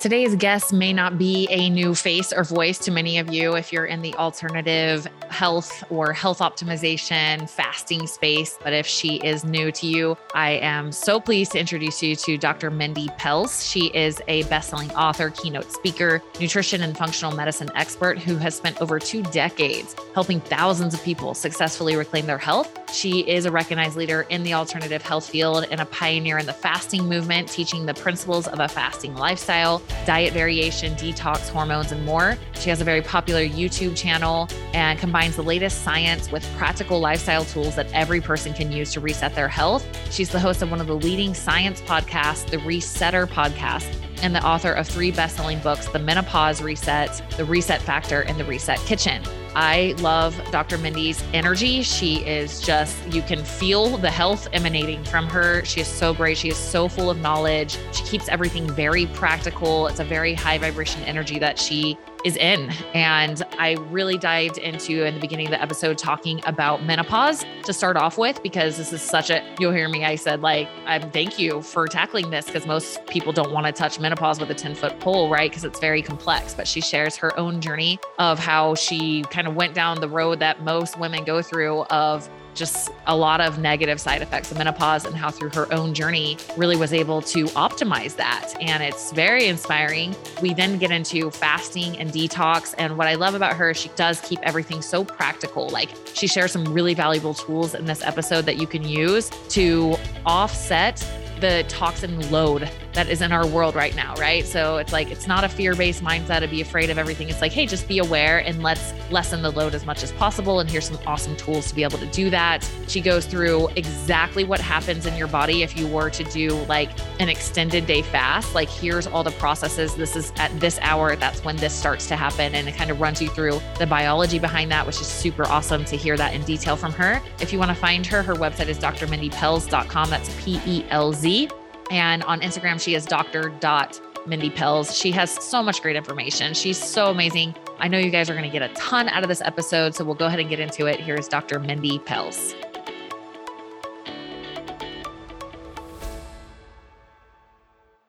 Today's guest may not be a new face or voice to many of you if you're in the alternative health or health optimization fasting space. But if she is new to you, I am so pleased to introduce you to Dr. Mindy Pelz. She is a best-selling author, keynote speaker, nutrition and functional medicine expert who has spent over two decades helping thousands of people successfully reclaim their health. She is a recognized leader in the alternative health field and a pioneer in the fasting movement, teaching the principles of a fasting lifestyle diet variation, detox, hormones, and more. She has a very popular YouTube channel and combines the latest science with practical lifestyle tools that every person can use to reset their health. She's the host of one of the leading science podcasts, the Resetter podcast, and the author of three best-selling books, The Menopause Reset, The Reset Factor, and The Reset Kitchen. I love Dr. Mindy's energy. She is just, you can feel the health emanating from her. She is so great. She is so full of knowledge. She keeps everything very practical. It's a very high vibration energy that she is in. And I really dived into in the beginning of the episode talking about menopause to start off with, because this is such a, you'll hear me, I said, like, I'm. thank you for tackling this because most people don't want to touch menopause with a 10 foot pole, right? Because it's very complex. But she shares her own journey of how she kind of went down the road that most women go through of just a lot of negative side effects of menopause and how through her own journey really was able to optimize that. And it's very inspiring. We then get into fasting and detox. And what I love about her, she does keep everything so practical. Like she shares some really valuable tools in this episode that you can use to offset the toxin load that is in our world right now, right? So it's like, it's not a fear based mindset to be afraid of everything. It's like, hey, just be aware and let's lessen the load as much as possible. And here's some awesome tools to be able to do that. She goes through exactly what happens in your body if you were to do like an extended day fast. Like, here's all the processes. This is at this hour, that's when this starts to happen. And it kind of runs you through the biology behind that, which is super awesome to hear that in detail from her. If you want to find her, her website is drmindypelz.com. That's P E L Z. And on Instagram, she is Dr. Mindy Pelz. She has so much great information. She's so amazing. I know you guys are going to get a ton out of this episode, so we'll go ahead and get into it. Here's Dr. Mindy Pelz.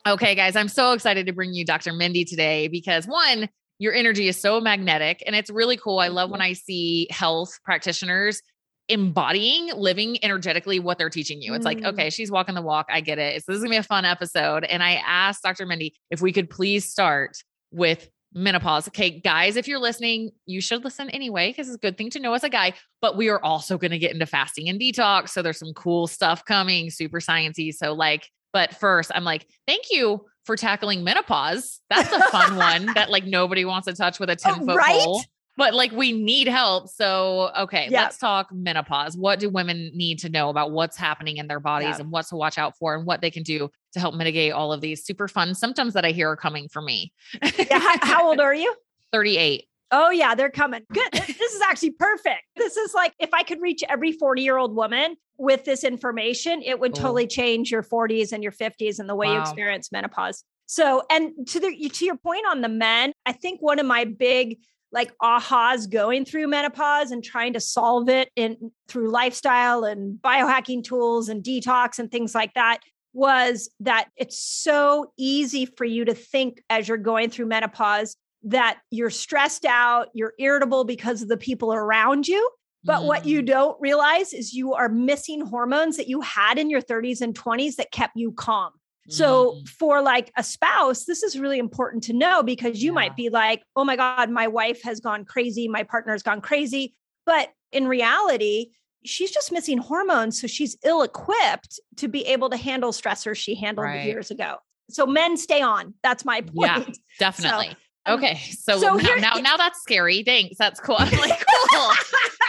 Okay, guys, I'm so excited to bring you Dr. Mindy today because one, your energy is so magnetic and it's really cool. I love when I see health practitioners embodying living energetically what they're teaching you. It's mm. like, okay, she's walking the walk. I get it. So this is gonna be a fun episode. And I asked Dr. Mindy if we could please start with menopause. Okay, guys, if you're listening, you should listen anyway, because it's a good thing to know as a guy. But we are also going to get into fasting and detox. So there's some cool stuff coming, super sciencey. So like, but first, I'm like, thank you for tackling menopause. That's a fun one that like nobody wants to touch with a 10 foot right? pole but like we need help. So, okay, let's talk menopause. What do women need to know about what's happening in their bodies and what to watch out for and what they can do to help mitigate all of these super fun symptoms that I hear are coming for me? yeah, how, how old are you? 38. Oh, yeah, they're coming. Good. this is actually perfect. This is like if I could reach every 40 year old woman with this information, it would oh. totally change your 40s and your 50s and the way wow. you experience menopause. So, and to the to your point on the men, I think one of my big like ahas going through menopause and trying to solve it in through lifestyle and biohacking tools and detox and things like that was that it's so easy for you to think as you're going through menopause that you're stressed out, you're irritable because of the people around you. But mm. what you mm. don't realize is you are missing hormones that you had in your 30s and 20s that kept you calm. So mm. for like a spouse, this is really important to know because you yeah. might be like, "Oh my god, my wife has gone crazy, my partner's gone crazy." But in reality, she's just missing hormones, so she's ill-equipped to be able to handle stressors she handled right. years ago. So men stay on. That's my point. Yeah, definitely. So, Um, okay, so, so now, here, now, now that's scary. Thanks, that's cool. I'm like, cool.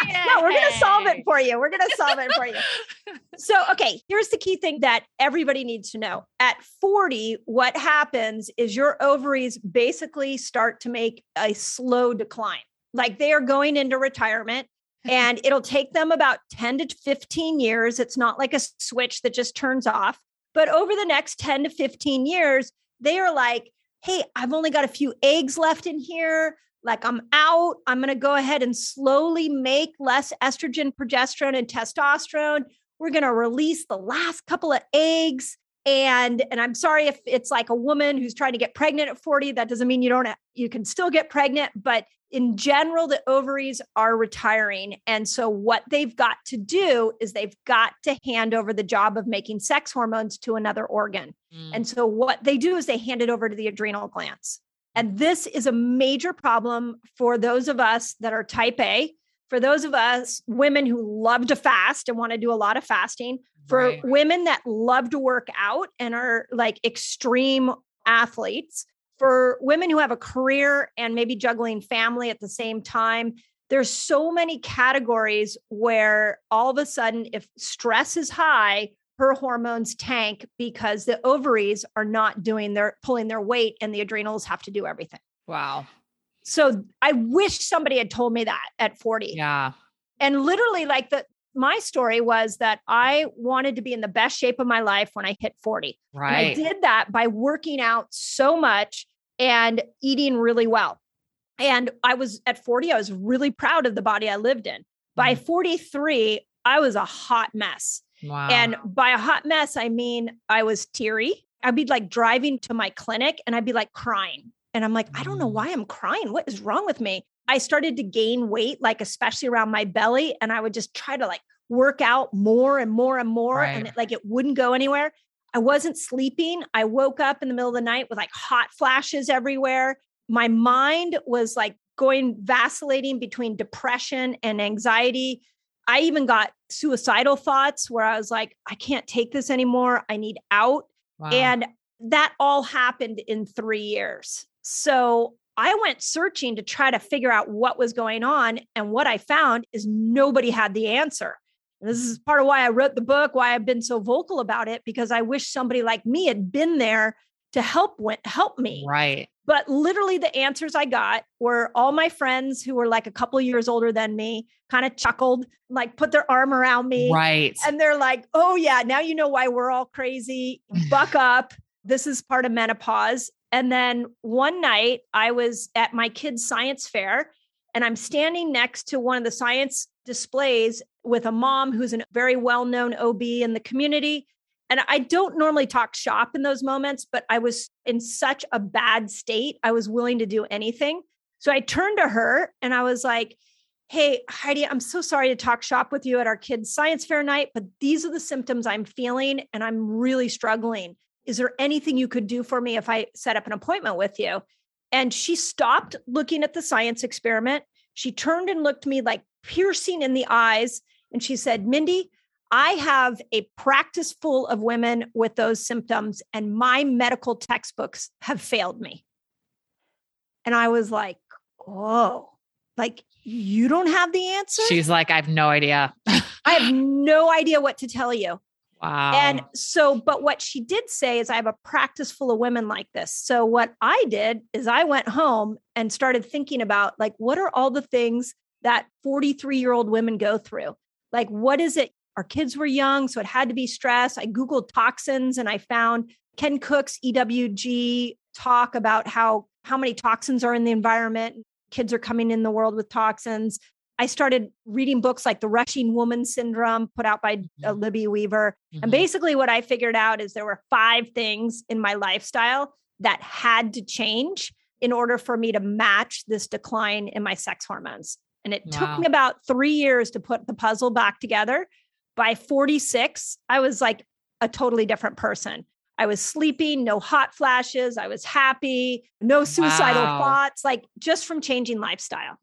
no, we're gonna solve it for you. We're gonna solve it for you. So, okay, here's the key thing that everybody needs to know. At 40, what happens is your ovaries basically start to make a slow decline. Like they are going into retirement and it'll take them about 10 to 15 years. It's not like a switch that just turns off. But over the next 10 to 15 years, they are like, hey, I've only got a few eggs left in here. Like I'm out. I'm going to go ahead and slowly make less estrogen, progesterone, and testosterone. We're going to release the last couple of eggs. and and i'm sorry if it's like a woman who's trying to get pregnant at 40 that doesn't mean you don't you can still get pregnant but in general the ovaries are retiring and so what they've got to do is they've got to hand over the job of making sex hormones to another organ mm. and so what they do is they hand it over to the adrenal glands and this is a major problem for those of us that are type a for those of us women who love to fast and want to do a lot of fasting for right. women that love to work out and are like extreme athletes, for women who have a career and maybe juggling family at the same time. There's so many categories where all of a sudden, if stress is high, her hormones tank because the ovaries are not doing their pulling their weight and the adrenals have to do everything. Wow. So I wish somebody had told me that at 40. Yeah. And literally, like the my story was that I wanted to be in the best shape of my life when I hit 40. Right. And I did that by working out so much and eating really well. And I was at 40, I was really proud of the body I lived in. By mm. 43, I was a hot mess. Wow. And by a hot mess, I mean I was teary. I'd be like driving to my clinic and I'd be like crying. And I'm like, I don't know mm. why I'm crying. What is wrong with me? I started to gain weight, like especially around my belly. And I would just try to like work out more and more and more. Right. And it, like it wouldn't go anywhere. I wasn't sleeping. I woke up in the middle of the night with like hot flashes everywhere. My mind was like going vacillating between depression and anxiety. I even got suicidal thoughts where I was like, I can't take this anymore. I need out. Wow. And that all happened in three years. So I went searching to try to figure out what was going on. And what I found is nobody had the answer. This is part of why I wrote the book, why I've been so vocal about it, because I wish somebody like me had been there to help help me. Right. But literally the answers I got were all my friends who were like a couple years older than me kind of chuckled, like put their arm around me. Right. And they're like, "Oh yeah, now you know why we're all crazy. Buck up. This is part of menopause." And then one night I was at my kids' science fair and I'm standing next to one of the science displays with a mom who's a very well known OB in the community. And I don't normally talk shop in those moments, but I was in such a bad state. I was willing to do anything. So I turned to her and I was like, Hey, Heidi, I'm so sorry to talk shop with you at our kids' science fair night, but these are the symptoms I'm feeling and I'm really struggling is there anything you could do for me if I set up an appointment with you? And she stopped looking at the science experiment. She turned and looked me like piercing in the eyes. And she said, Mindy, I have a practice full of women with those symptoms, and my medical textbooks have failed me. And I was like, oh, like you don't have the answer? She's like, I have no idea. I have no idea what to tell you. Wow. And so, but what she did say is, I have a practice full of women like this. So, what I did is, I went home and started thinking about like, what are all the things that 43 year old women go through? Like, what is it? Our kids were young, so it had to be stress. I Googled toxins and I found Ken Cook's EWG talk about how how many toxins are in the environment. Kids are coming in the world with toxins. I started reading books like The Rushing Woman Syndrome, put out by uh, mm-hmm. Libby Weaver. Mm-hmm. And basically, what I figured out is there were five things in my lifestyle that had to change in order for me to match this decline in my sex hormones. And it wow. took me about three years to put the puzzle back together. By 46, I was like a totally different person. I was sleeping, no hot flashes. I was happy, no suicidal wow. thoughts, like just from changing lifestyle.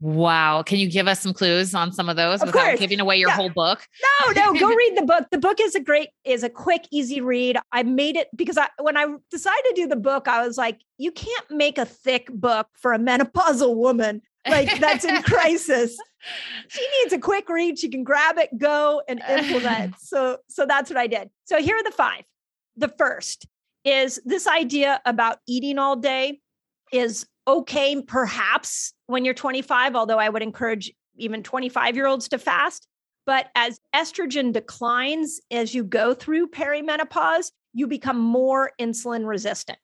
Wow. Can you give us some clues on some of those of without course. giving away your yeah. whole book? No, no, go read the book. The book is a great, is a quick, easy read. I made it because I when I decided to do the book, I was like, you can't make a thick book for a menopausal woman like that's in crisis. She needs a quick read. She can grab it, go and implement. So, so that's what I did. So here are the five. The first is this idea about eating all day is okay, perhaps when you're 25, although I would encourage even 25 year olds to fast. But as estrogen declines as you go through perimenopause, you become more insulin resistant.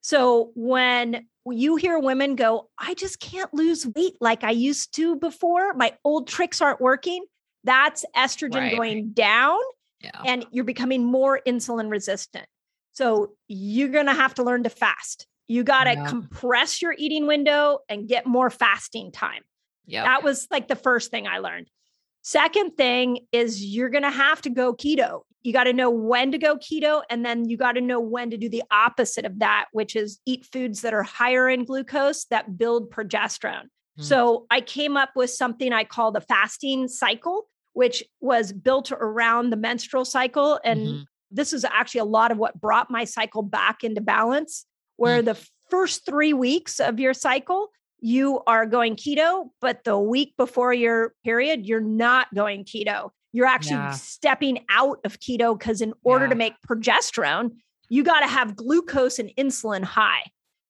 So when you hear women go, I just can't lose weight like I used to before, my old tricks aren't working, that's estrogen right. going down yeah. and you're becoming more insulin resistant. So you're going to have to learn to fast. You got to yeah. compress your eating window and get more fasting time. Yeah. That was like the first thing I learned. Second thing is you're going to have to go keto. You got to know when to go keto. And then you got to know when to do the opposite of that, which is eat foods that are higher in glucose that build progesterone. Mm. So I came up with something I call the fasting cycle, which was built around the menstrual cycle. And mm-hmm. this is actually a lot of what brought my cycle back into balance, where mm. the first three weeks of your cycle, you are going keto, but the week before your period, you're not going keto. You're actually yeah. stepping out of keto because, in order yeah. to make progesterone, you got to have glucose and insulin high.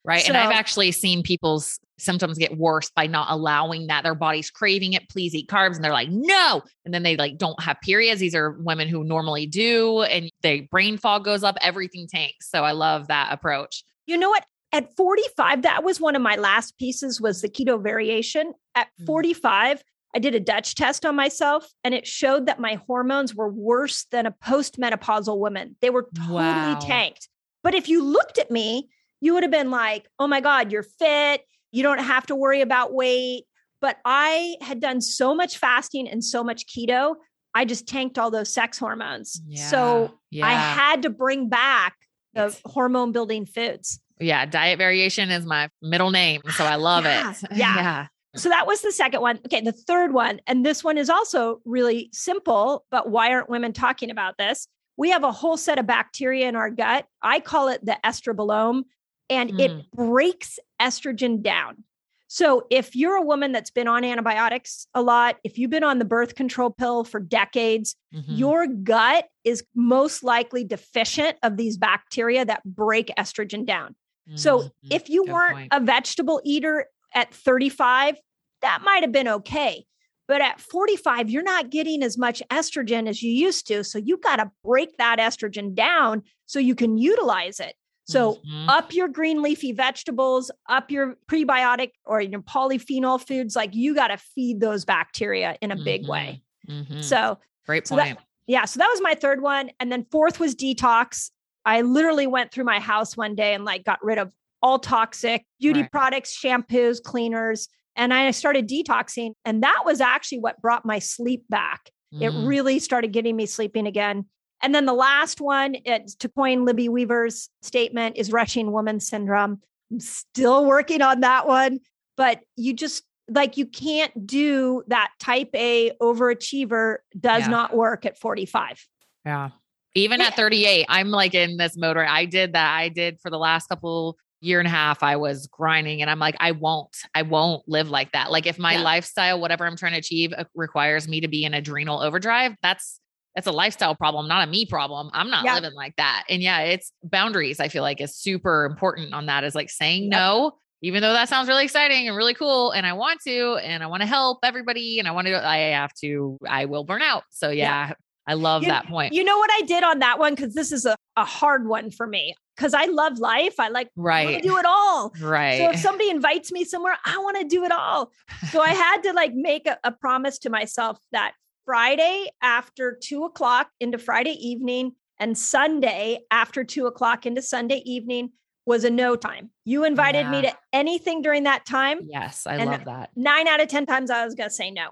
Right. So, and I've actually seen people's symptoms get worse by not allowing that. Their body's craving it. Please eat carbs. And they're like, no. And then they like don't have periods. These are women who normally do. And their brain fog goes up, everything tanks. So I love that approach. You know what? At 45, that was one of my last pieces was the keto variation. At mm. 45, I did a Dutch test on myself and it showed that my hormones were worse than a postmenopausal woman. They were totally wow. tanked. But if you looked at me, you would have been like, oh my God, you're fit. You don't have to worry about weight. But I had done so much fasting and so much keto, I just tanked all those sex hormones. Yeah, so yeah. I had to bring back the hormone building foods. Yeah, diet variation is my middle name. So I love yeah, it. Yeah. yeah. So that was the second one. Okay, the third one, and this one is also really simple, but why aren't women talking about this? We have a whole set of bacteria in our gut. I call it the estrobolome, and mm. it breaks estrogen down. So if you're a woman that's been on antibiotics a lot, if you've been on the birth control pill for decades, mm-hmm. your gut is most likely deficient of these bacteria that break estrogen down. So mm-hmm. if you Good weren't point. a vegetable eater at 35, that might have been okay. But at 45, you're not getting as much estrogen as you used to. So you got to break that estrogen down so you can utilize it. So mm-hmm. up your green leafy vegetables, up your prebiotic or your polyphenol foods. Like you got to feed those bacteria in a mm-hmm. big way. Mm-hmm. So great point. So that, yeah. So that was my third one. And then fourth was detox. I literally went through my house one day and like got rid of all toxic beauty right. products, shampoos, cleaners. And I started detoxing. And that was actually what brought my sleep back. Mm. It really started getting me sleeping again. And then the last one, it's to coin Libby Weaver's statement, is rushing woman syndrome. I'm still working on that one, but you just like you can't do that type A overachiever does yeah. not work at 45. Yeah. Even at 38, I'm like in this mode where I did that. I did for the last couple year and a half, I was grinding and I'm like, I won't, I won't live like that. Like if my yeah. lifestyle, whatever I'm trying to achieve uh, requires me to be in adrenal overdrive, that's, that's a lifestyle problem, not a me problem. I'm not yeah. living like that. And yeah, it's boundaries. I feel like is super important on that is like saying no, even though that sounds really exciting and really cool. And I want to, and I want to help everybody and I want to, I have to, I will burn out. So yeah, I love you, that point. You know what I did on that one? Cause this is a, a hard one for me. Cause I love life. I like right. do it all. Right. So if somebody invites me somewhere, I want to do it all. So I had to like make a, a promise to myself that Friday after two o'clock into Friday evening and Sunday after two o'clock into Sunday evening was a no time. You invited yeah. me to anything during that time. Yes, I love that. Nine out of 10 times I was going to say no.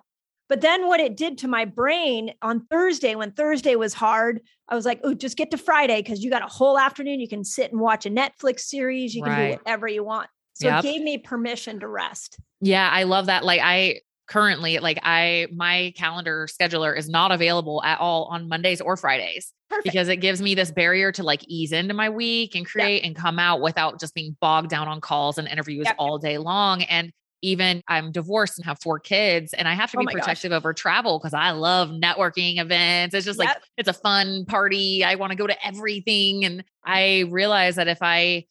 But then what it did to my brain on Thursday, when Thursday was hard, I was like, oh, just get to Friday because you got a whole afternoon. You can sit and watch a Netflix series. You can right. do whatever you want. So yep. it gave me permission to rest. Yeah, I love that. Like I currently, like I, my calendar scheduler is not available at all on Mondays or Fridays. Perfect. Because it gives me this barrier to like ease into my week and create yep. and come out without just being bogged down on calls and interviews yep. all day long. And even I'm divorced and have four kids and I have to oh be protective gosh. over travel because I love networking events. It's just yep. like it's a fun party. I want to go to everything. And I realize that if I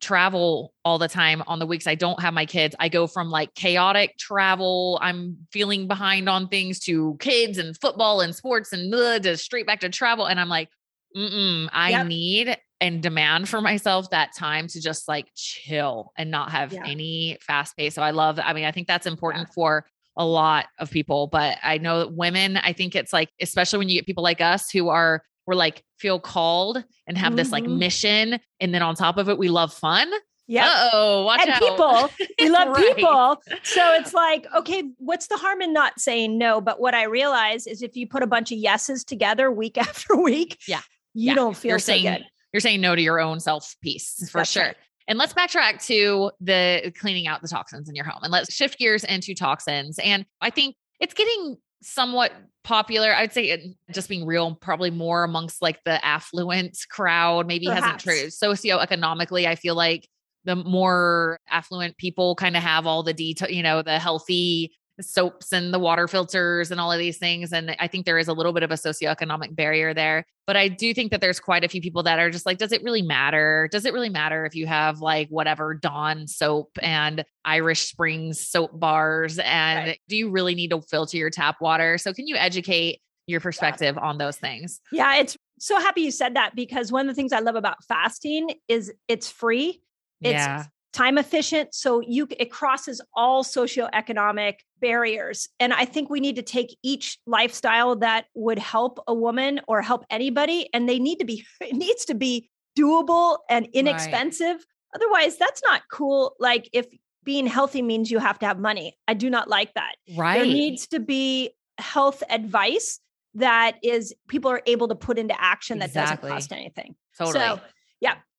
travel all the time on the weeks I don't have my kids, I go from like chaotic travel, I'm feeling behind on things to kids and football and sports and ugh, to straight back to travel. And I'm like, Mm-mm, I yep. need and demand for myself that time to just like chill and not have yeah. any fast pace. So I love, I mean, I think that's important yeah. for a lot of people, but I know that women, I think it's like, especially when you get people like us who are we're like feel called and have mm-hmm. this like mm-hmm. mission. And then on top of it, we love fun. Yeah. Oh, watch and out. people, we love right. people. So it's like, okay, what's the harm in not saying no? But what I realize is if you put a bunch of yeses together week after week, yeah, you yeah. don't feel you're so saying, good. You're saying no to your own self peace for That's sure. Right. And let's backtrack to the cleaning out the toxins in your home and let's shift gears into toxins. And I think it's getting somewhat popular. I'd say it, just being real, probably more amongst like the affluent crowd, maybe Perhaps. hasn't true. Socioeconomically, I feel like the more affluent people kind of have all the detail, you know, the healthy soaps and the water filters and all of these things. And I think there is a little bit of a socioeconomic barrier there. But I do think that there's quite a few people that are just like, does it really matter? Does it really matter if you have like whatever Dawn soap and Irish Springs soap bars? And right. do you really need to filter your tap water? So can you educate your perspective yeah. on those things? Yeah, it's so happy you said that because one of the things I love about fasting is it's free. It's yeah time efficient so you it crosses all socioeconomic barriers and i think we need to take each lifestyle that would help a woman or help anybody and they need to be it needs to be doable and inexpensive right. otherwise that's not cool like if being healthy means you have to have money i do not like that right there needs to be health advice that is people are able to put into action that exactly. doesn't cost anything totally so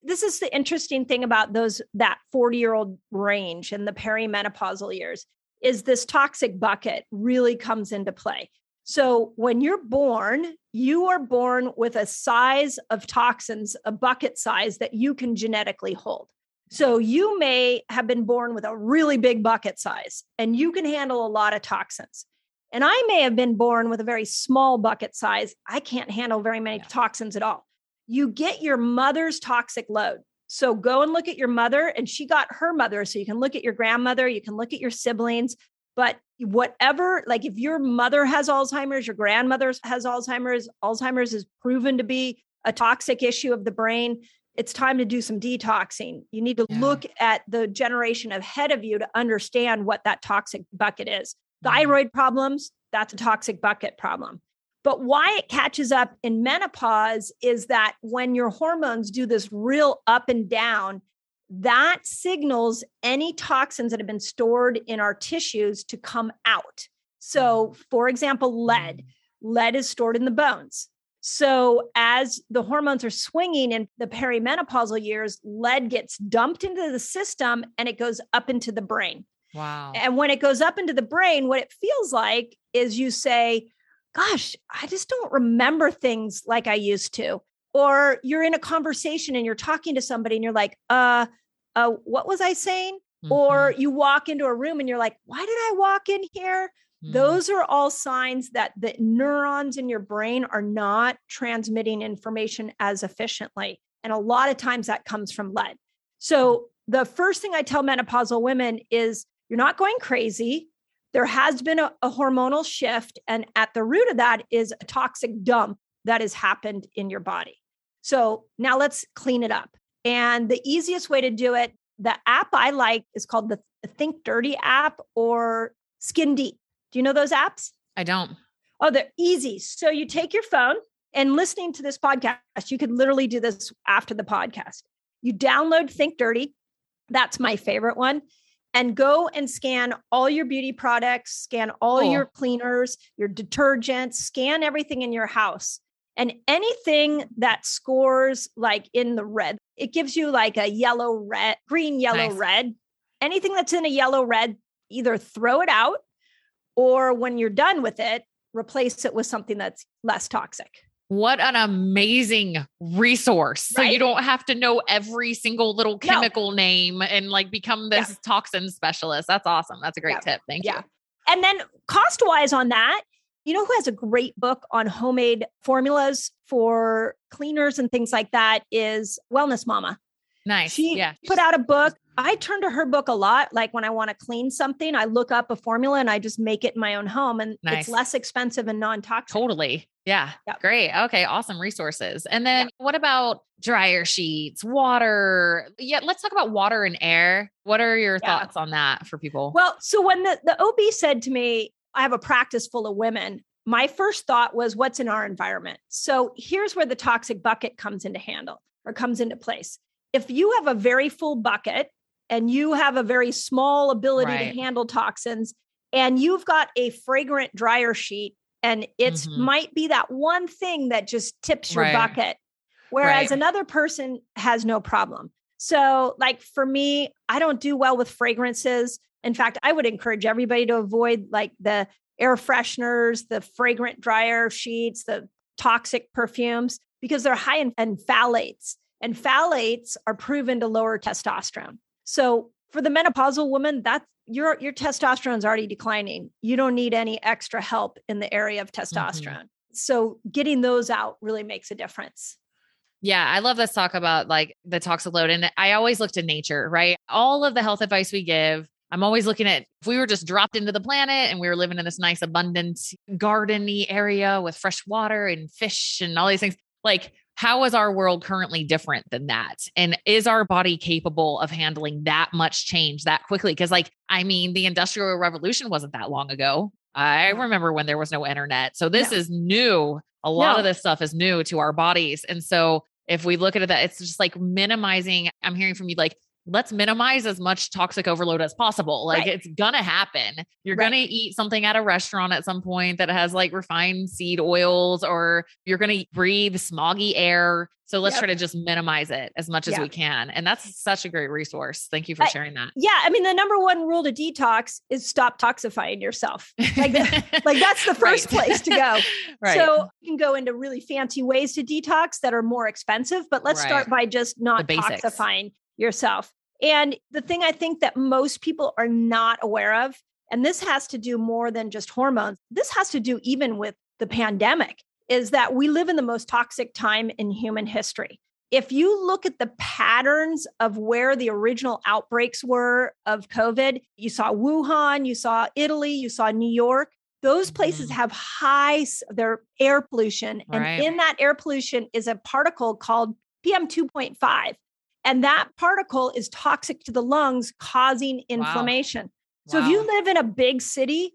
this is the interesting thing about those that 40 year old range and the perimenopausal years is this toxic bucket really comes into play. So when you're born you are born with a size of toxins a bucket size that you can genetically hold. So you may have been born with a really big bucket size and you can handle a lot of toxins. And i may have been born with a very small bucket size. I can't handle very many yeah. toxins at all you get your mother's toxic load. So go and look at your mother, and she got her mother. So you can look at your grandmother, you can look at your siblings, but whatever, like if your mother has Alzheimer's, your grandmother has Alzheimer's, Alzheimer's is proven to be a toxic issue of the brain. It's time to do some detoxing. You need to yeah. look at the generation ahead of you to understand what that toxic bucket is. Mm-hmm. Thyroid problems, that's a toxic bucket problem. But why it catches up in menopause is that when your hormones do this real up and down, that signals any toxins that have been stored in our tissues to come out. So, mm. for example, lead. Mm. Lead is stored in the bones. So, as the hormones are swinging in the perimenopausal years, lead gets dumped into the system and it goes up into the brain. Wow. And when it goes up into the brain, what it feels like is you say, gosh, I just don't remember things like I used to. Or you're in a conversation and you're talking to somebody and you're like, uh, uh, what was I saying? Mm-hmm. Or you walk into a room and you're like, why did I walk in here? Mm-hmm. Those are all signs that the neurons in your brain are not transmitting information as efficiently. And a lot of times that comes from lead. So the first thing I tell menopausal women is you're not going crazy there has been a, a hormonal shift. And at the root of that is a toxic dump that has happened in your body. So now let's clean it up. And the easiest way to do it, the app I like is called the Think Dirty app or Skin Deep. Do you know those apps? I don't. Oh, they're easy. So you take your phone and listening to this podcast, you could literally do this after the podcast. You download Think Dirty. That's my favorite one and go and scan all your beauty products, scan all cool. your cleaners, your detergents, scan everything in your house. And anything that scores like in the red, it gives you like a yellow, red, green, yellow, nice. red. Anything that's in a yellow, red, either throw it out or when you're done with it, replace it with something that's less toxic. What an amazing resource. Right? So you don't have to know every single little chemical no. name and like become this yeah. toxin specialist. That's awesome. That's a great yeah. tip. Thank yeah. you. And then cost wise on that, you know who has a great book on homemade formulas for cleaners and things like that is Wellness Mama. Nice. She yeah. put out a book. I turn to her book a lot. Like when I want to clean something, I look up a formula and I just make it in my own home and nice. it's less expensive and non-toxic. Totally. Yeah. Yep. Great. Okay. Awesome resources. And then yep. what about dryer sheets, water? Yeah. Let's talk about water and air. What are your yeah. thoughts on that for people? Well, so when the, the OB said to me, I have a practice full of women, my first thought was what's in our environment. So here's where the toxic bucket comes into handle or comes into place. If you have a very full bucket and you have a very small ability right. to handle toxins and you've got a fragrant dryer sheet and it mm-hmm. might be that one thing that just tips your right. bucket whereas right. another person has no problem so like for me i don't do well with fragrances in fact i would encourage everybody to avoid like the air fresheners the fragrant dryer sheets the toxic perfumes because they're high in, in phthalates and phthalates are proven to lower testosterone so for the menopausal woman, that's your your testosterone's already declining. You don't need any extra help in the area of mm-hmm. testosterone. Mm-hmm. So getting those out really makes a difference. Yeah, I love this talk about like the toxic load. And I always look to nature, right? All of the health advice we give, I'm always looking at if we were just dropped into the planet and we were living in this nice, abundant, gardeny area with fresh water and fish and all these things, like how is our world currently different than that? And is our body capable of handling that much change that quickly? Because, like, I mean, the Industrial Revolution wasn't that long ago. I remember when there was no internet. So this no. is new. A lot no. of this stuff is new to our bodies. And so if we look at it, that it's just like minimizing. I'm hearing from you, like, let's minimize as much toxic overload as possible. Like right. it's gonna happen. You're right. gonna eat something at a restaurant at some point that has like refined seed oils, or you're gonna breathe smoggy air. So let's yep. try to just minimize it as much as we can. And that's such a great resource. Thank you for sharing that. Yeah. I mean, the number one rule to detox is stop toxifying yourself. Like, like that's the first right. place to go. right. So you can go into really fancy ways to detox that are more expensive, but let's start by just not toxifying yourself. And the thing I think that most people are not aware of, and this has to do more than just hormones, this has to do even with the pandemic, is that we live in the most toxic time in human history. If you look at the patterns of where the original outbreaks were of COVID, you saw Wuhan, you saw Italy, you saw New York. Those places mm-hmm. have high their air pollution, and right. in that air pollution is a particle called PM 2.5 and that particle is toxic to the lungs, causing inflammation. Wow. So wow. if you live in a big city,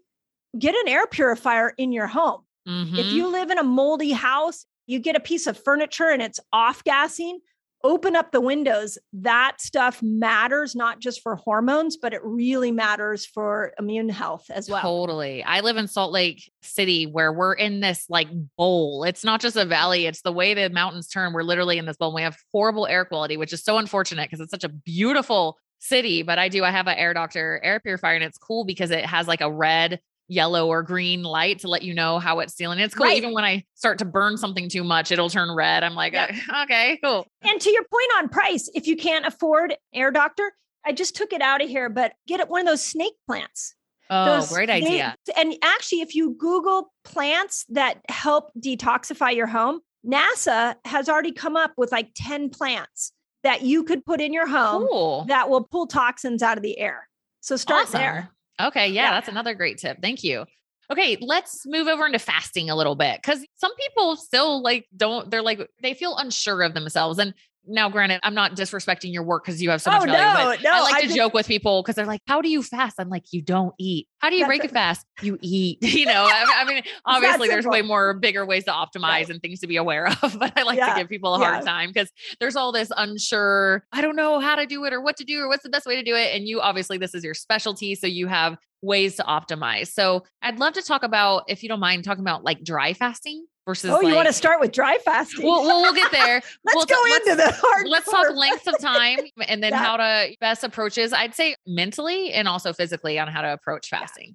get an air purifier in your home. Mm-hmm. If you live in a moldy house, you get a piece of furniture and it's off gassing, open up the windows. That stuff matters not just for hormones, but it really matters for immune health as well. Totally. I live in Salt Lake City where we're in this like bowl. It's not just a valley, it's the way the mountains turn. We're literally in this bowl. We have horrible air quality, which is so unfortunate because it's such a beautiful city. But I do, I have an air doctor air purifier and it's cool because it has like a red yellow or green light to let you know how it's sealing. It's cool. Right. Even when I start to burn something too much, it'll turn red. I'm like, okay, cool. And to your point on price, if you can't afford Air Doctor, I just took it out of here, but get one of those snake plants. Oh, those great idea. And actually, if you Google plants that help detoxify your home, NASA has already come up with like 10 plants that you could put in your home cool. that will pull toxins out of the air. So start awesome. there. Okay. Yeah, yeah, that's another great tip. Thank you. Okay, let's move over into fasting a little bit because some people still like don't, they're like, they feel unsure of themselves. And now, granted, I'm not disrespecting your work because you have so oh, much oh, value. No, no, I like I to just, joke with people because they're like, "How do you fast?" I'm like, "You don't eat. How do you break a fast? You eat." You know, I, I mean, obviously, there's way more bigger ways to optimize right. and things to be aware of. But I like yeah. to give people a hard yeah. time because there's all this unsure. I don't know how to do it or what to do or what's the best way to do it. And you obviously, this is your specialty, so you have ways to optimize. So I'd love to talk about, if you don't mind, talking about like dry fasting versus. Oh, like, you want to start with dry fasting? We'll, we'll, we'll get there. let's we'll go into the hard. Let's talk length of time and then yeah. how to best approaches. I'd say mentally and also physically on how to approach fasting. Yeah.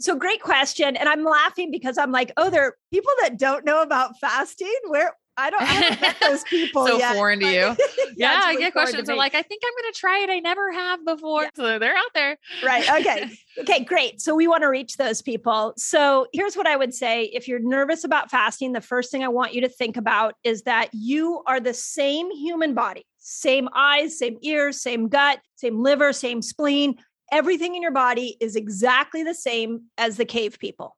So great question. And I'm laughing because I'm like, oh, there are people that don't know about fasting. Where I don't, I met those people. so yet. foreign to you. yeah, yeah I get questions are like, I think I'm going to try it. I never have before. Yeah. So they're out there. Right. Okay. okay. Great. So we want to reach those people. So here's what I would say if you're nervous about fasting, the first thing I want you to think about is that you are the same human body, same eyes, same ears, same gut, same liver, same spleen. Everything in your body is exactly the same as the cave people.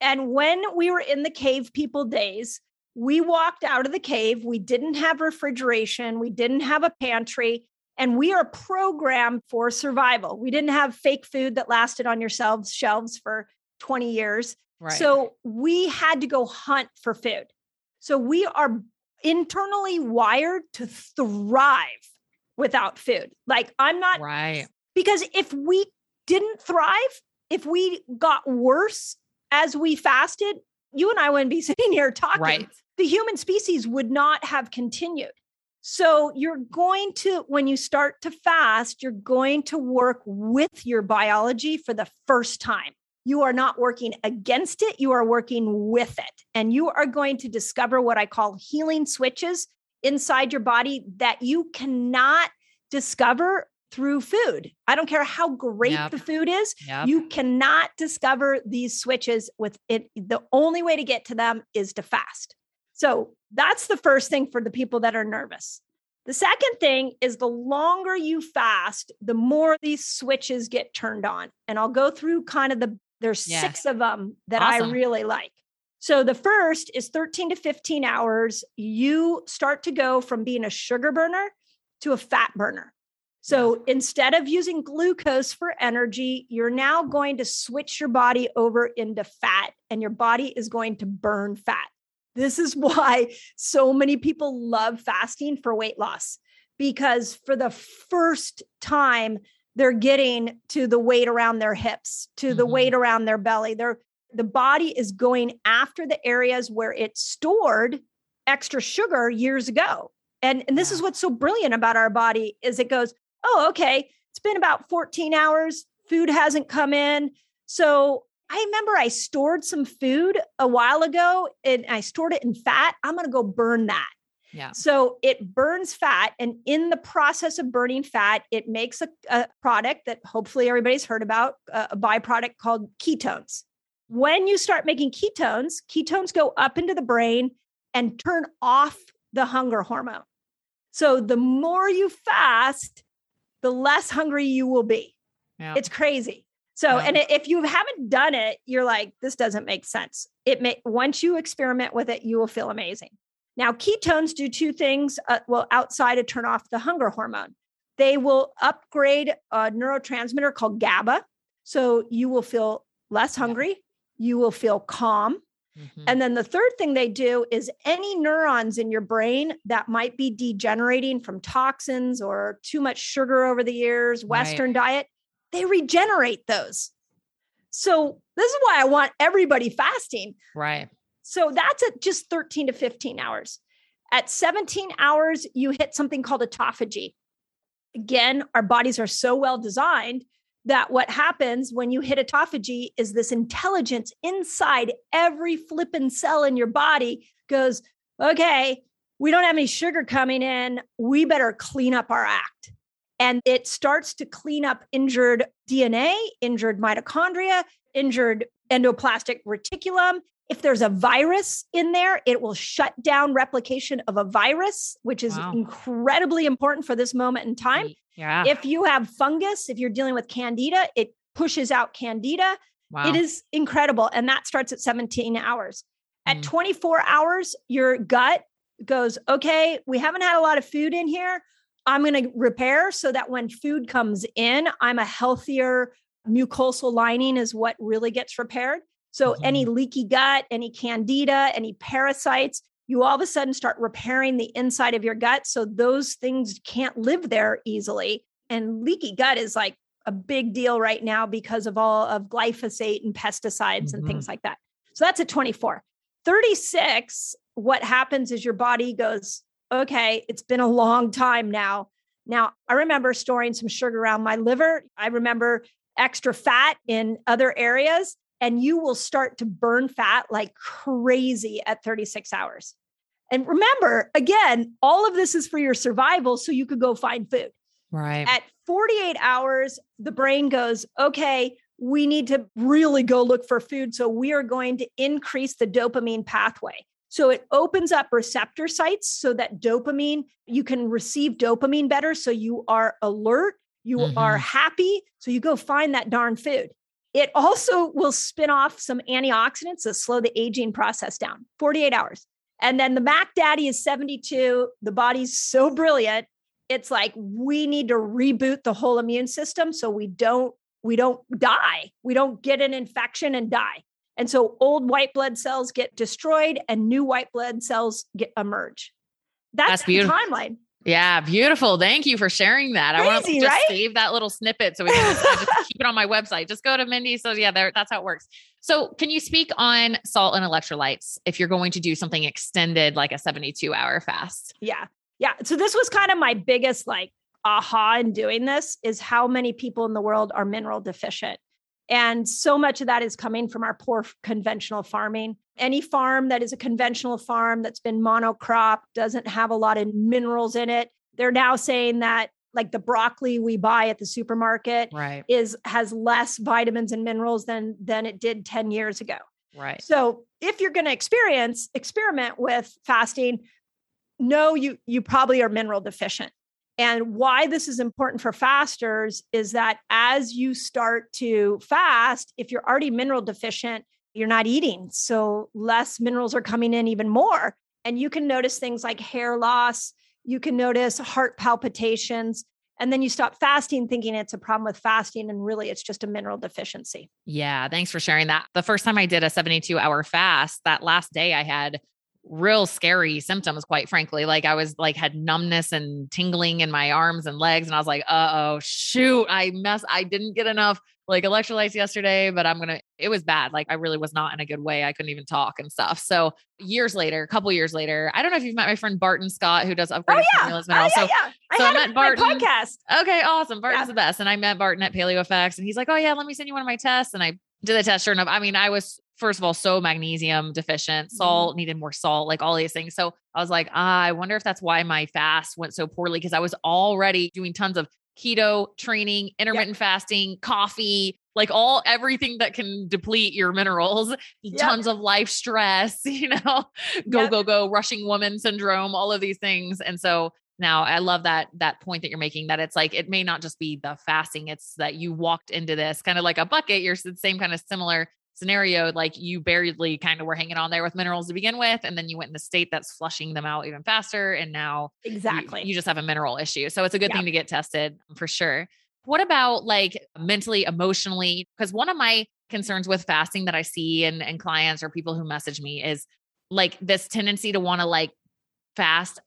And when we were in the cave people days, we walked out of the cave. We didn't have refrigeration, we didn't have a pantry, and we are programmed for survival. We didn't have fake food that lasted on your shelves, shelves for 20 years. Right. So we had to go hunt for food. So we are internally wired to thrive without food. Like I'm not right. Because if we didn't thrive, if we got worse as we fasted, you and I wouldn't be sitting here talking. Right. The human species would not have continued. So you're going to, when you start to fast, you're going to work with your biology for the first time. You are not working against it, you are working with it. And you are going to discover what I call healing switches inside your body that you cannot discover through food. I don't care how great yep. the food is, yep. you cannot discover these switches with it. The only way to get to them is to fast. So that's the first thing for the people that are nervous. The second thing is the longer you fast, the more these switches get turned on. And I'll go through kind of the, there's six of them that awesome. I really like. So the first is 13 to 15 hours. You start to go from being a sugar burner to a fat burner. So instead of using glucose for energy, you're now going to switch your body over into fat, and your body is going to burn fat. This is why so many people love fasting for weight loss, because for the first time, they're getting to the weight around their hips, to mm-hmm. the weight around their belly. They're, the body is going after the areas where it stored extra sugar years ago. And, and this yeah. is what's so brilliant about our body is it goes, oh, okay, it's been about 14 hours, food hasn't come in. So I remember I stored some food a while ago and I stored it in fat. I'm going to go burn that. Yeah. So it burns fat. And in the process of burning fat, it makes a, a product that hopefully everybody's heard about a byproduct called ketones. When you start making ketones, ketones go up into the brain and turn off the hunger hormone. So the more you fast, the less hungry you will be. Yeah. It's crazy. So, and if you haven't done it, you're like, this doesn't make sense. It may, once you experiment with it, you will feel amazing. Now, ketones do two things. Uh, well, outside of turn off the hunger hormone, they will upgrade a neurotransmitter called GABA. So you will feel less hungry. You will feel calm. Mm-hmm. And then the third thing they do is any neurons in your brain that might be degenerating from toxins or too much sugar over the years, Western right. diet, they regenerate those. So this is why I want everybody fasting. Right. So that's at just 13 to 15 hours. At 17 hours, you hit something called autophagy. Again, our bodies are so well designed that what happens when you hit autophagy is this intelligence inside every flippin' cell in your body goes, okay, we don't have any sugar coming in. We better clean up our act and it starts to clean up injured DNA, injured mitochondria, injured endoplasmic reticulum. If there's a virus in there, it will shut down replication of a virus, which is wow. incredibly important for this moment in time. Yeah. If you have fungus, if you're dealing with candida, it pushes out candida. Wow. It is incredible. And that starts at 17 hours. At mm. 24 hours, your gut goes, okay, we haven't had a lot of food in here. I'm going to repair so that when food comes in, I'm a healthier mucosal lining, is what really gets repaired. So, mm-hmm. any leaky gut, any candida, any parasites, you all of a sudden start repairing the inside of your gut. So, those things can't live there easily. And leaky gut is like a big deal right now because of all of glyphosate and pesticides mm-hmm. and things like that. So, that's at 24. 36, what happens is your body goes, okay, it's been a long time now. Now, I remember storing some sugar around my liver. I remember extra fat in other areas, and you will start to burn fat like crazy at 36 hours. And remember, again, all of this is for your survival so you could go find food. Right. At 48 hours, the brain goes, okay, we need to really go look for food. So we are going to increase the dopamine pathway. So it opens up receptor sites so that dopamine, you can receive dopamine better. So you are alert, you mm-hmm. are happy. So you go find that darn food. It also will spin off some antioxidants that slow the aging process down 48 hours. And then the Mac Daddy is 72. The body's so brilliant. It's like we need to reboot the whole immune system so we don't we don't die. We don't get an infection and die. And so old white blood cells get destroyed and new white blood cells get emerge. That's, That's beautiful. timeline. Yeah, beautiful. Thank you for sharing that. Crazy, I want to just right? save that little snippet so we can just, just keep it on my website. Just go to Mindy. So yeah, there, that's how it works. So can you speak on salt and electrolytes if you're going to do something extended like a 72 hour fast? Yeah. Yeah. So this was kind of my biggest like aha in doing this is how many people in the world are mineral deficient. And so much of that is coming from our poor conventional farming. Any farm that is a conventional farm that's been monocrop doesn't have a lot of minerals in it. They're now saying that like the broccoli we buy at the supermarket right. is has less vitamins and minerals than than it did 10 years ago. Right. So if you're going to experience experiment with fasting, no you you probably are mineral deficient. And why this is important for fasters is that as you start to fast, if you're already mineral deficient, you're not eating. So less minerals are coming in even more. And you can notice things like hair loss, you can notice heart palpitations. And then you stop fasting thinking it's a problem with fasting. And really, it's just a mineral deficiency. Yeah. Thanks for sharing that. The first time I did a 72 hour fast, that last day I had real scary symptoms quite frankly like i was like had numbness and tingling in my arms and legs and i was like uh-oh shoot i mess i didn't get enough like electrolytes yesterday but i'm gonna it was bad like i really was not in a good way i couldn't even talk and stuff so years later a couple years later i don't know if you've met my friend barton scott who does upgraded oh, yeah. formulas oh, yeah, yeah. I so i met barton podcast okay awesome barton's yeah. the best and i met barton at PaleoFX and he's like oh yeah let me send you one of my tests and i did the test sure enough i mean i was first of all so magnesium deficient mm-hmm. salt needed more salt like all these things so i was like ah, i wonder if that's why my fast went so poorly because i was already doing tons of keto training intermittent yep. fasting coffee like all everything that can deplete your minerals yep. tons of life stress you know go yep. go go rushing woman syndrome all of these things and so now i love that that point that you're making that it's like it may not just be the fasting it's that you walked into this kind of like a bucket you're the same kind of similar scenario, like you barely kind of were hanging on there with minerals to begin with, and then you went in the state that's flushing them out even faster. And now exactly you, you just have a mineral issue. So it's a good yeah. thing to get tested for sure. What about like mentally, emotionally? Because one of my concerns with fasting that I see in, in clients or people who message me is like this tendency to want to like fast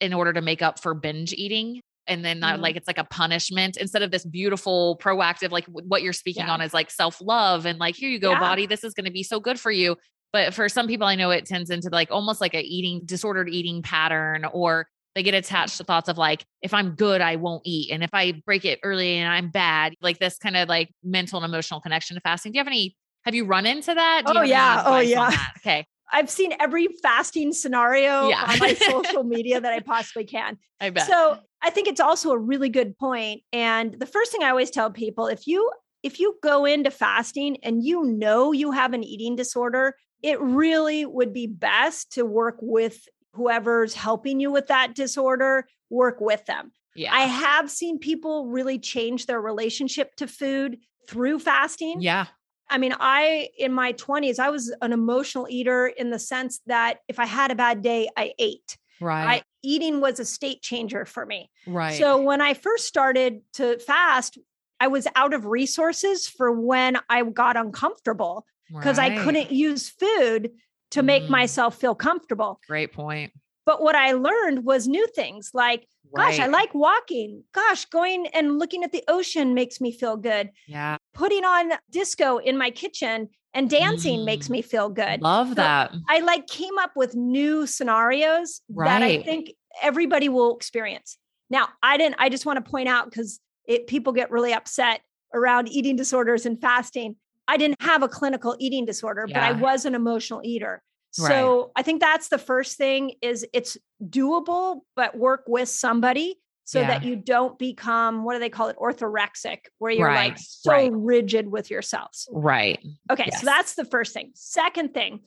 in order to make up for binge eating and then mm-hmm. like it's like a punishment instead of this beautiful proactive like what you're speaking yeah. on is like self-love and like here you go yeah. body this is going to be so good for you but for some people i know it tends into like almost like a eating disordered eating pattern or they get attached to thoughts of like if i'm good i won't eat and if i break it early and i'm bad like this kind of like mental and emotional connection to fasting do you have any have you run into that? oh yeah. Oh yeah. Okay. I've seen every fasting scenario yeah. on my social media that I possibly can. I bet. So I think it's also a really good point. And the first thing I always tell people, if you if you go into fasting and you know you have an eating disorder, it really would be best to work with whoever's helping you with that disorder, work with them. Yeah. I have seen people really change their relationship to food through fasting. Yeah. I mean, I, in my 20s, I was an emotional eater in the sense that if I had a bad day, I ate. Right. I, eating was a state changer for me. Right. So when I first started to fast, I was out of resources for when I got uncomfortable because right. I couldn't use food to make mm. myself feel comfortable. Great point. But what I learned was new things like Gosh, I like walking. Gosh, going and looking at the ocean makes me feel good. Yeah. Putting on disco in my kitchen and dancing mm. makes me feel good. Love so that. I like came up with new scenarios right. that I think everybody will experience. Now, I didn't I just want to point out cuz it people get really upset around eating disorders and fasting. I didn't have a clinical eating disorder, yeah. but I was an emotional eater. So right. I think that's the first thing is it's doable, but work with somebody so yeah. that you don't become what do they call it orthorexic where you're right. like so right. rigid with yourselves. Right. Okay, yes. so that's the first thing. Second thing,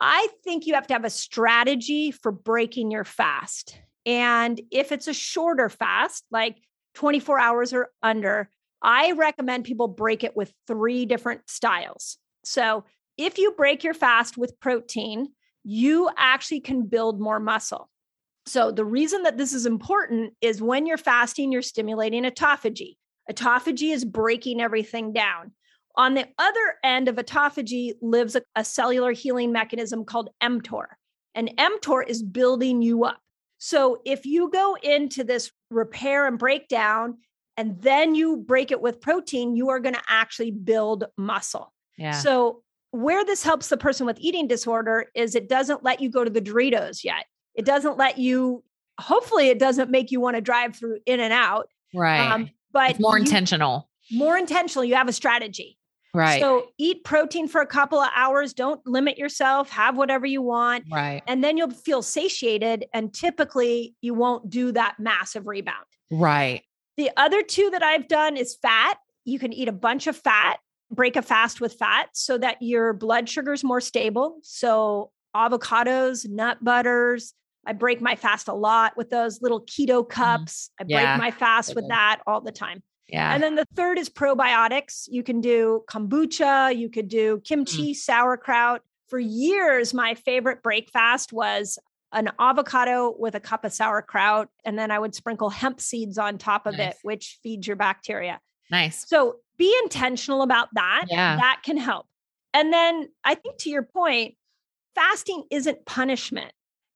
I think you have to have a strategy for breaking your fast. And if it's a shorter fast, like 24 hours or under, I recommend people break it with three different styles. So if you break your fast with protein, you actually can build more muscle. So, the reason that this is important is when you're fasting, you're stimulating autophagy. Autophagy is breaking everything down. On the other end of autophagy lives a, a cellular healing mechanism called mTOR. And mTOR is building you up. So if you go into this repair and breakdown and then you break it with protein, you are going to actually build muscle. Yeah. So where this helps the person with eating disorder is it doesn't let you go to the Doritos yet. It doesn't let you, hopefully, it doesn't make you want to drive through in and out. Right. Um, but it's more you, intentional. More intentional. You have a strategy. Right. So eat protein for a couple of hours. Don't limit yourself. Have whatever you want. Right. And then you'll feel satiated. And typically you won't do that massive rebound. Right. The other two that I've done is fat. You can eat a bunch of fat, break a fast with fat so that your blood sugar is more stable. So avocados, nut butters. I break my fast a lot with those little keto mm-hmm. cups. Mm. I break yeah. my fast with that all the time. Yeah. And then the third is probiotics. You can do kombucha, you could do kimchi, mm. sauerkraut. For years, my favorite break fast was an avocado with a cup of sauerkraut. And then I would sprinkle hemp seeds on top of nice. it, which feeds your bacteria. Nice. So be intentional about that. Yeah. That can help. And then I think to your point, fasting isn't punishment,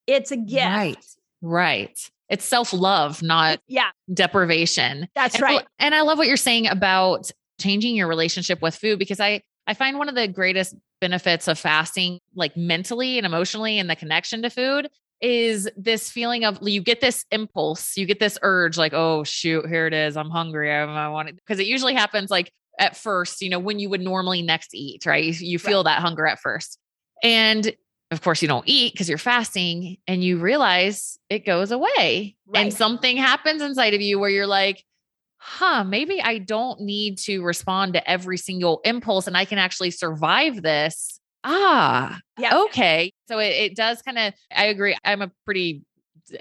it's a gift. Right. Right. It's self love, not yeah. deprivation. That's and, right. And I love what you're saying about changing your relationship with food because I I find one of the greatest benefits of fasting, like mentally and emotionally, and the connection to food is this feeling of you get this impulse, you get this urge, like, oh, shoot, here it is. I'm hungry. I, I want it. Because it usually happens like at first, you know, when you would normally next eat, right? You, you feel right. that hunger at first. And of course, you don't eat because you're fasting and you realize it goes away. Right. And something happens inside of you where you're like, huh, maybe I don't need to respond to every single impulse and I can actually survive this. Ah, yeah. Okay. So it, it does kind of, I agree. I'm a pretty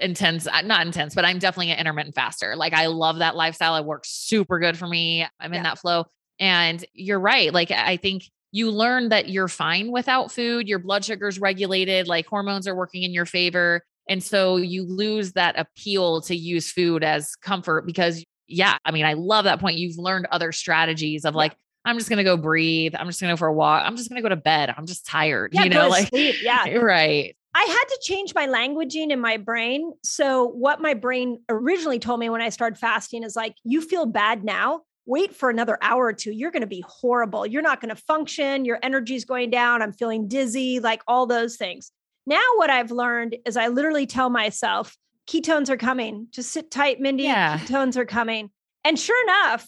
intense, uh, not intense, but I'm definitely an intermittent faster. Like I love that lifestyle. It works super good for me. I'm in that flow. And you're right. Like I think you learn that you're fine without food, your blood sugar's regulated, like hormones are working in your favor. And so you lose that appeal to use food as comfort because, yeah, I mean, I love that point. You've learned other strategies of like, I'm just going to go breathe. I'm just going to go for a walk. I'm just going to go to bed. I'm just tired. Yeah, you know, like, sleep. yeah. Right. I had to change my languaging in my brain. So, what my brain originally told me when I started fasting is like, you feel bad now wait for another hour or two, you're going to be horrible. You're not going to function. Your energy's going down. I'm feeling dizzy, like all those things. Now, what I've learned is I literally tell myself, ketones are coming. Just sit tight, Mindy. Yeah. Ketones are coming. And sure enough,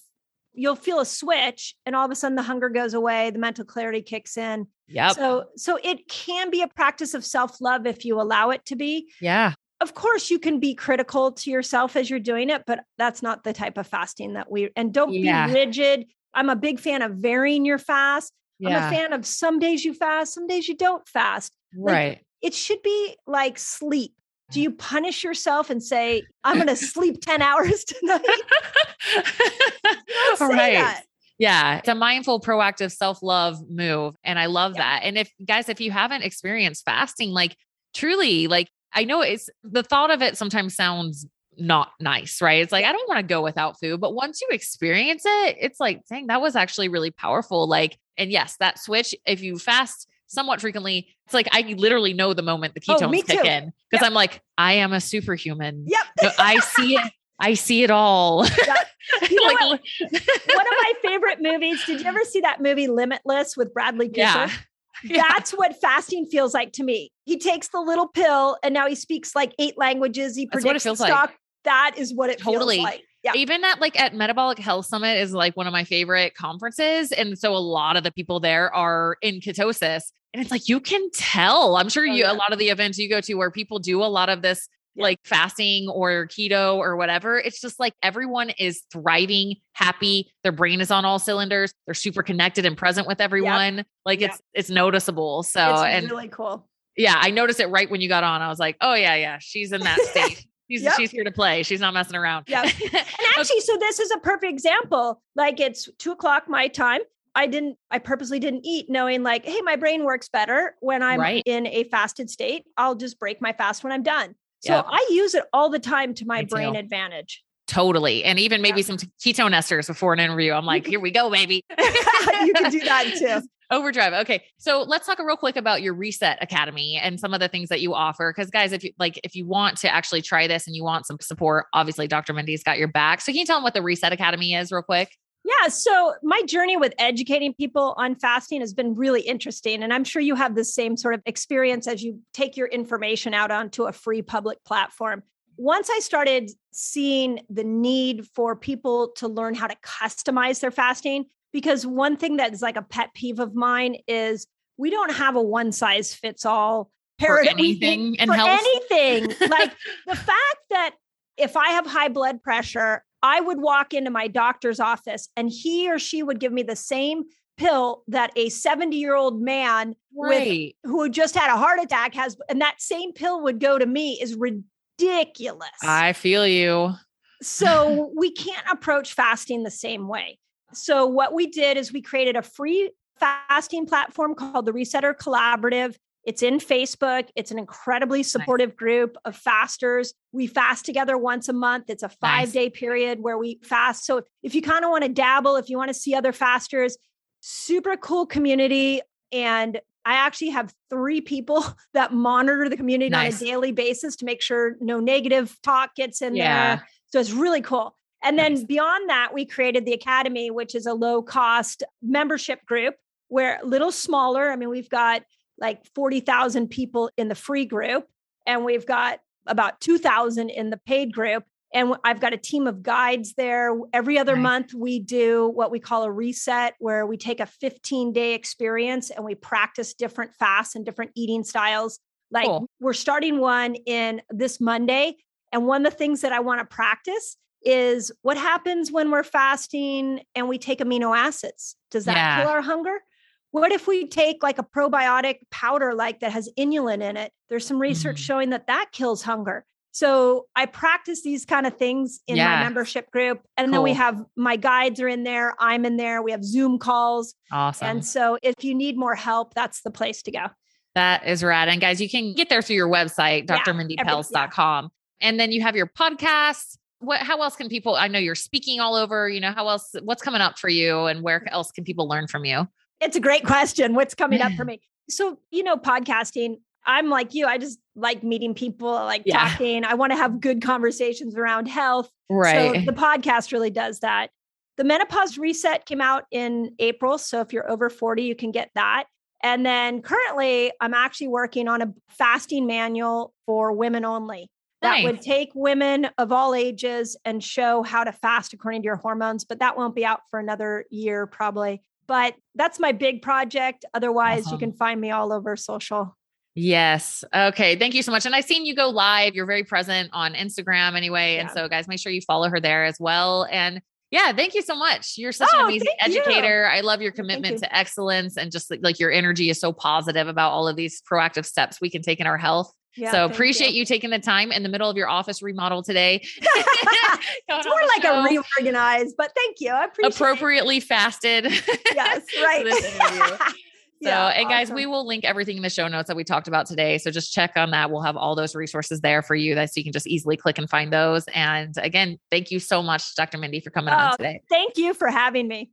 you'll feel a switch and all of a sudden the hunger goes away, the mental clarity kicks in. Yeah. So so it can be a practice of self-love if you allow it to be. Yeah of course you can be critical to yourself as you're doing it but that's not the type of fasting that we and don't yeah. be rigid i'm a big fan of varying your fast yeah. i'm a fan of some days you fast some days you don't fast like, right it should be like sleep do you punish yourself and say i'm going to sleep 10 hours tonight right that. Yeah, it's a mindful, proactive self love move. And I love yeah. that. And if guys, if you haven't experienced fasting, like truly, like I know it's the thought of it sometimes sounds not nice, right? It's like, I don't want to go without food. But once you experience it, it's like, dang, that was actually really powerful. Like, and yes, that switch, if you fast somewhat frequently, it's like I literally know the moment the oh, ketones oh, kick in because yep. I'm like, I am a superhuman. Yep. I see it. I see it all. You know like, what? One of my favorite movies. Did you ever see that movie Limitless with Bradley Cooper? Yeah. That's what fasting feels like to me. He takes the little pill and now he speaks like eight languages. He predicts That's what it feels stock. Like. That is what it totally. feels like. Yeah. Even at like at Metabolic Health Summit is like one of my favorite conferences. And so a lot of the people there are in ketosis. And it's like you can tell. I'm sure oh, you yeah. a lot of the events you go to where people do a lot of this yeah. like fasting or keto or whatever. It's just like everyone is thriving, happy. Their brain is on all cylinders. They're super connected and present with everyone. Yep. Like yep. it's it's noticeable. So it's and really cool. Yeah, I noticed it right when you got on. I was like, oh yeah, yeah, she's in that state. She's, yep. she's here to play. She's not messing around. Yeah. and actually, so this is a perfect example. Like it's two o'clock my time. I didn't, I purposely didn't eat knowing like, hey, my brain works better when I'm right. in a fasted state. I'll just break my fast when I'm done. So yep. I use it all the time to my brain advantage. Totally. And even maybe yeah. some ketone esters before an interview. I'm like, here we go, baby. you can do that too. Overdrive. Okay. So let's talk real quick about your Reset Academy and some of the things that you offer. Cause guys, if you like, if you want to actually try this and you want some support, obviously Dr. Mindy's got your back. So can you tell them what the Reset Academy is real quick? Yeah. So my journey with educating people on fasting has been really interesting. And I'm sure you have the same sort of experience as you take your information out onto a free public platform once I started seeing the need for people to learn how to customize their fasting, because one thing that is like a pet peeve of mine is we don't have a one size fits all paradigm for anything and for anything. like the fact that if I have high blood pressure, I would walk into my doctor's office and he or she would give me the same pill that a 70 year old man right. with, who just had a heart attack has, and that same pill would go to me is ridiculous ridiculous. I feel you. so we can't approach fasting the same way. So what we did is we created a free fasting platform called the Resetter Collaborative. It's in Facebook. It's an incredibly supportive nice. group of fasters. We fast together once a month. It's a five nice. day period where we fast. So if you kind of want to dabble, if you want to see other fasters, super cool community. And I actually have three people that monitor the community nice. on a daily basis to make sure no negative talk gets in yeah. there. So it's really cool. And then beyond that, we created the Academy, which is a low cost membership group where a little smaller. I mean, we've got like 40,000 people in the free group, and we've got about 2,000 in the paid group and I've got a team of guides there. Every other month, we do what we call a reset, where we take a 15 day experience and we practice different fasts and different eating styles. Like cool. we're starting one in this Monday. And one of the things that I want to practice is what happens when we're fasting and we take amino acids? Does that yeah. kill our hunger? What if we take like a probiotic powder like that has inulin in it? There's some research mm. showing that that kills hunger. So I practice these kind of things in yeah. my membership group. And cool. then we have my guides are in there. I'm in there. We have Zoom calls. Awesome. And so if you need more help, that's the place to go. That is rad. And guys, you can get there through your website, drmindypelz.com. Yeah. And then you have your podcast. What how else can people I know you're speaking all over, you know, how else what's coming up for you and where else can people learn from you? It's a great question. What's coming up for me? So, you know, podcasting, I'm like you. I just like meeting people, like yeah. talking. I want to have good conversations around health. Right. So the podcast really does that. The menopause reset came out in April. So if you're over 40, you can get that. And then currently, I'm actually working on a fasting manual for women only that nice. would take women of all ages and show how to fast according to your hormones. But that won't be out for another year, probably. But that's my big project. Otherwise, awesome. you uh-huh. can find me all over social. Yes. Okay. Thank you so much. And I've seen you go live. You're very present on Instagram anyway. Yeah. And so, guys, make sure you follow her there as well. And yeah, thank you so much. You're such oh, an amazing educator. You. I love your commitment you. to excellence and just like, like, your energy is so positive about all of these proactive steps we can take in our health. Yeah, so appreciate you. you. taking the time in the middle of your office remodel today. it's more like show. a reorganized, but thank you. I appreciate appropriately it. fasted. Yes, right. So, yeah, and guys, awesome. we will link everything in the show notes that we talked about today. So just check on that. We'll have all those resources there for you that so you can just easily click and find those. And again, thank you so much, Dr. Mindy, for coming oh, on today. Thank you for having me.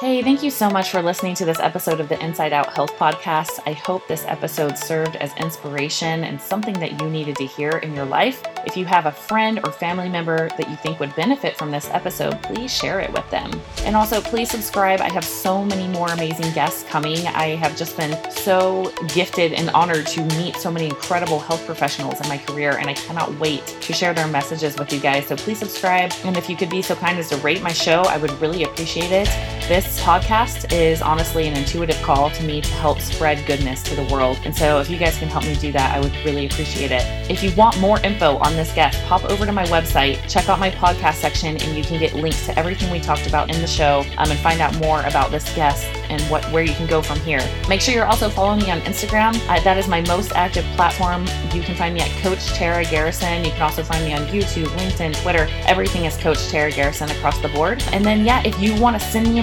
Hey, thank you so much for listening to this episode of the Inside Out Health Podcast. I hope this episode served as inspiration and something that you needed to hear in your life. If you have a friend or family member that you think would benefit from this episode, please share it with them. And also, please subscribe. I have so many more amazing guests coming. I have just been so gifted and honored to meet so many incredible health professionals in my career, and I cannot wait to share their messages with you guys. So please subscribe. And if you could be so kind as to rate my show, I would really appreciate it. This this podcast is honestly an intuitive call to me to help spread goodness to the world. And so if you guys can help me do that, I would really appreciate it. If you want more info on this guest, pop over to my website, check out my podcast section, and you can get links to everything we talked about in the show um, and find out more about this guest and what where you can go from here. Make sure you're also following me on Instagram. Uh, that is my most active platform. You can find me at Coach Tara Garrison. You can also find me on YouTube, LinkedIn, Twitter. Everything is Coach Tara Garrison across the board. And then, yeah, if you want to send me a